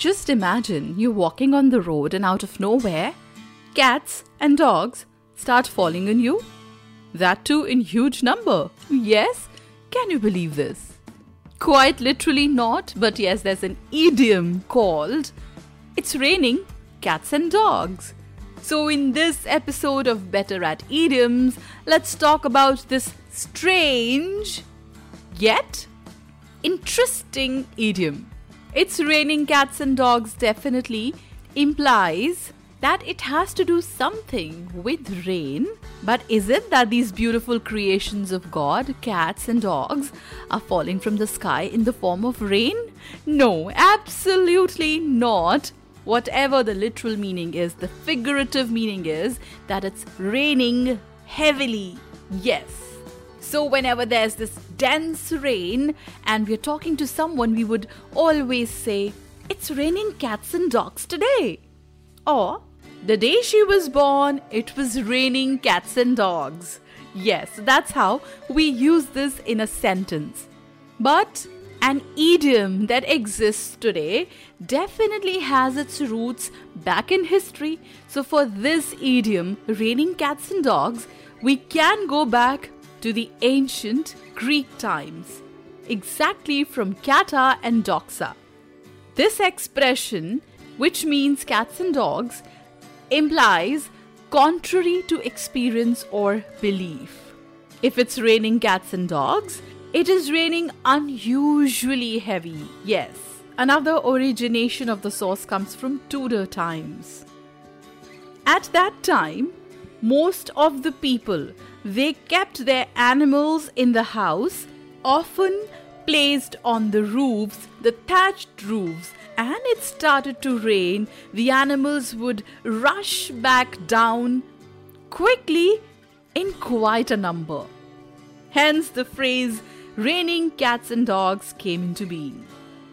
Just imagine you walking on the road and out of nowhere, cats and dogs start falling on you. That too in huge number. Yes? Can you believe this? Quite literally not, but yes, there's an idiom called It's Raining Cats and Dogs. So, in this episode of Better at Idioms, let's talk about this strange yet interesting idiom. It's raining cats and dogs definitely implies that it has to do something with rain. But is it that these beautiful creations of God, cats and dogs, are falling from the sky in the form of rain? No, absolutely not. Whatever the literal meaning is, the figurative meaning is that it's raining heavily. Yes. So, whenever there's this dense rain and we're talking to someone, we would always say, It's raining cats and dogs today. Or, the day she was born, it was raining cats and dogs. Yes, that's how we use this in a sentence. But an idiom that exists today definitely has its roots back in history. So, for this idiom, raining cats and dogs, we can go back to the ancient Greek times, exactly from kata and doxa. This expression, which means cats and dogs, implies contrary to experience or belief. If it's raining cats and dogs, it is raining unusually heavy. Yes, another origination of the source comes from Tudor times. At that time, most of the people they kept their animals in the house, often placed on the roofs, the thatched roofs, and it started to rain, the animals would rush back down quickly in quite a number. Hence, the phrase raining cats and dogs came into being.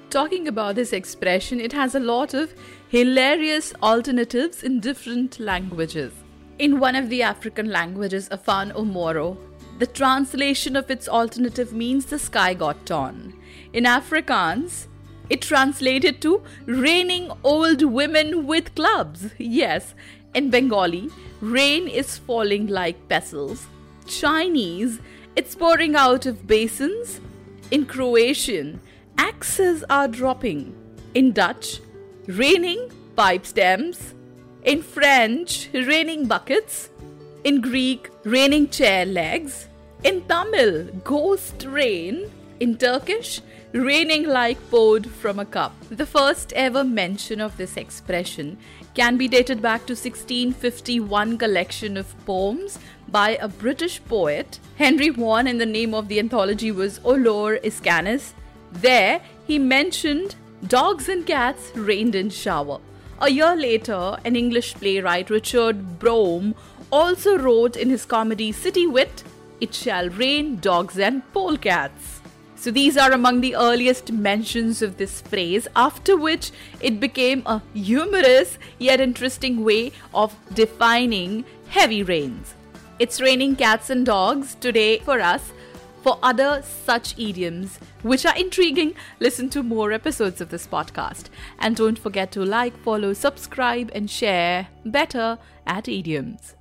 Talking about this expression, it has a lot of hilarious alternatives in different languages. In one of the African languages, Afan Omoro, the translation of its alternative means the sky got torn. In Afrikaans, it translated to raining old women with clubs. Yes, in Bengali, rain is falling like pestles. Chinese, it's pouring out of basins. In Croatian, axes are dropping. In Dutch, raining pipe stems. In French, raining buckets. In Greek, raining chair legs. In Tamil, ghost rain. In Turkish, raining like poured from a cup. The first ever mention of this expression can be dated back to 1651 collection of poems by a British poet, Henry Vaughan, and the name of the anthology was Olor Iscanis. There, he mentioned dogs and cats rained in shower. A year later, an English playwright, Richard Brome, also wrote in his comedy City Wit, It shall rain dogs and polecats. So these are among the earliest mentions of this phrase, after which it became a humorous yet interesting way of defining heavy rains. It's raining cats and dogs today for us. For other such idioms, which are intriguing, listen to more episodes of this podcast. And don't forget to like, follow, subscribe, and share better at idioms.